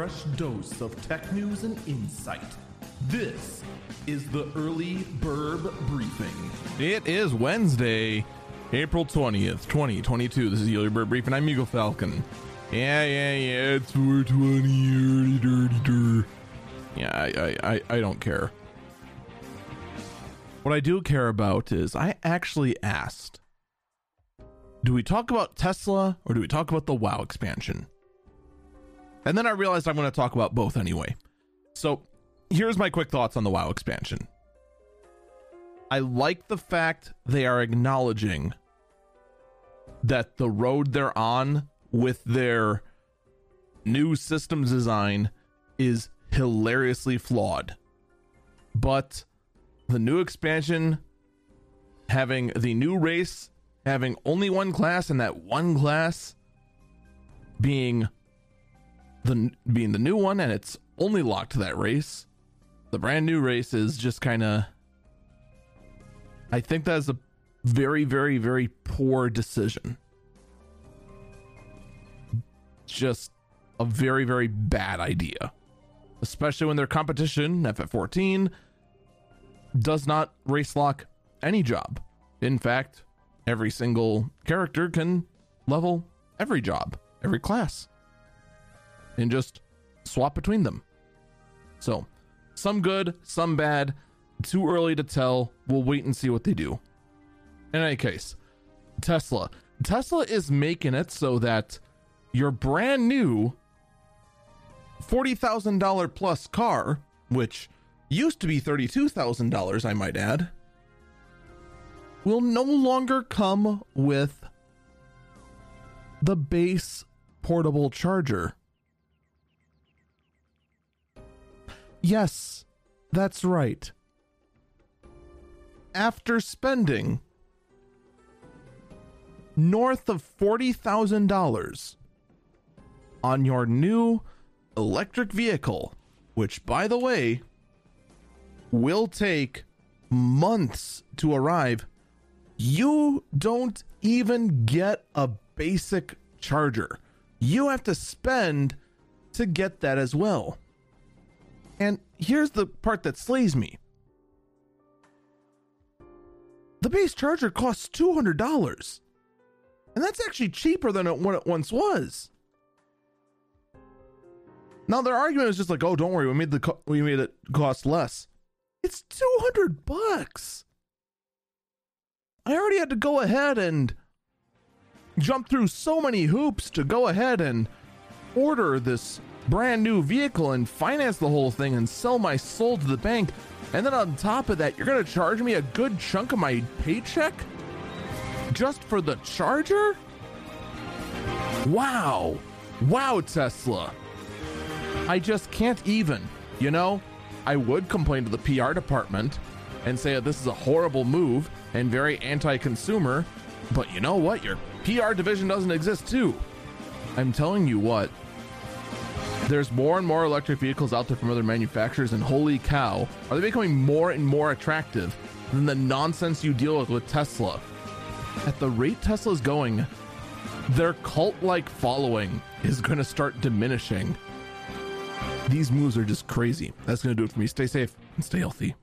fresh dose of tech news and insight. This is the Early Bird Briefing. It is Wednesday, April 20th, 2022. This is the Early Bird Briefing. I'm Eagle Falcon. Yeah, yeah, yeah, it's 420, early dirty dur. Yeah, I, I, I, I don't care. What I do care about is I actually asked, do we talk about Tesla or do we talk about the WoW expansion? And then I realized I'm going to talk about both anyway. So here's my quick thoughts on the WoW expansion. I like the fact they are acknowledging that the road they're on with their new systems design is hilariously flawed. But the new expansion having the new race having only one class and that one class being the being the new one and it's only locked to that race the brand new race is just kind of I think that's a very very very poor decision. Just a very very bad idea. Especially when their competition FF14 does not race lock any job. In fact every single character can level every job every class and just swap between them. So some good some bad. Too early to tell. We'll wait and see what they do. In any case tesla. Tesla is making it so that your brand new $40,000 plus car, which used to be $32,000, I might add, will no longer come with the base portable charger. Yes, that's right. After spending north of $40,000 on your new electric vehicle, which, by the way, will take months to arrive, you don't even get a basic charger. You have to spend to get that as well. And here's the part that slays me the base charger costs $200. And that's actually cheaper than it, what it once was. Now their argument is just like, "Oh, don't worry, we made the co- we made it cost less." It's 200 bucks. I already had to go ahead and jump through so many hoops to go ahead and order this brand new vehicle and finance the whole thing and sell my soul to the bank. And then on top of that, you're going to charge me a good chunk of my paycheck just for the charger? Wow. Wow, Tesla. I just can't even. You know, I would complain to the PR department and say that this is a horrible move and very anti consumer, but you know what? Your PR division doesn't exist too. I'm telling you what, there's more and more electric vehicles out there from other manufacturers, and holy cow, are they becoming more and more attractive than the nonsense you deal with with Tesla? At the rate Tesla's going, their cult like following is going to start diminishing these moves are just crazy. That's going to do it for me. Stay safe and stay healthy.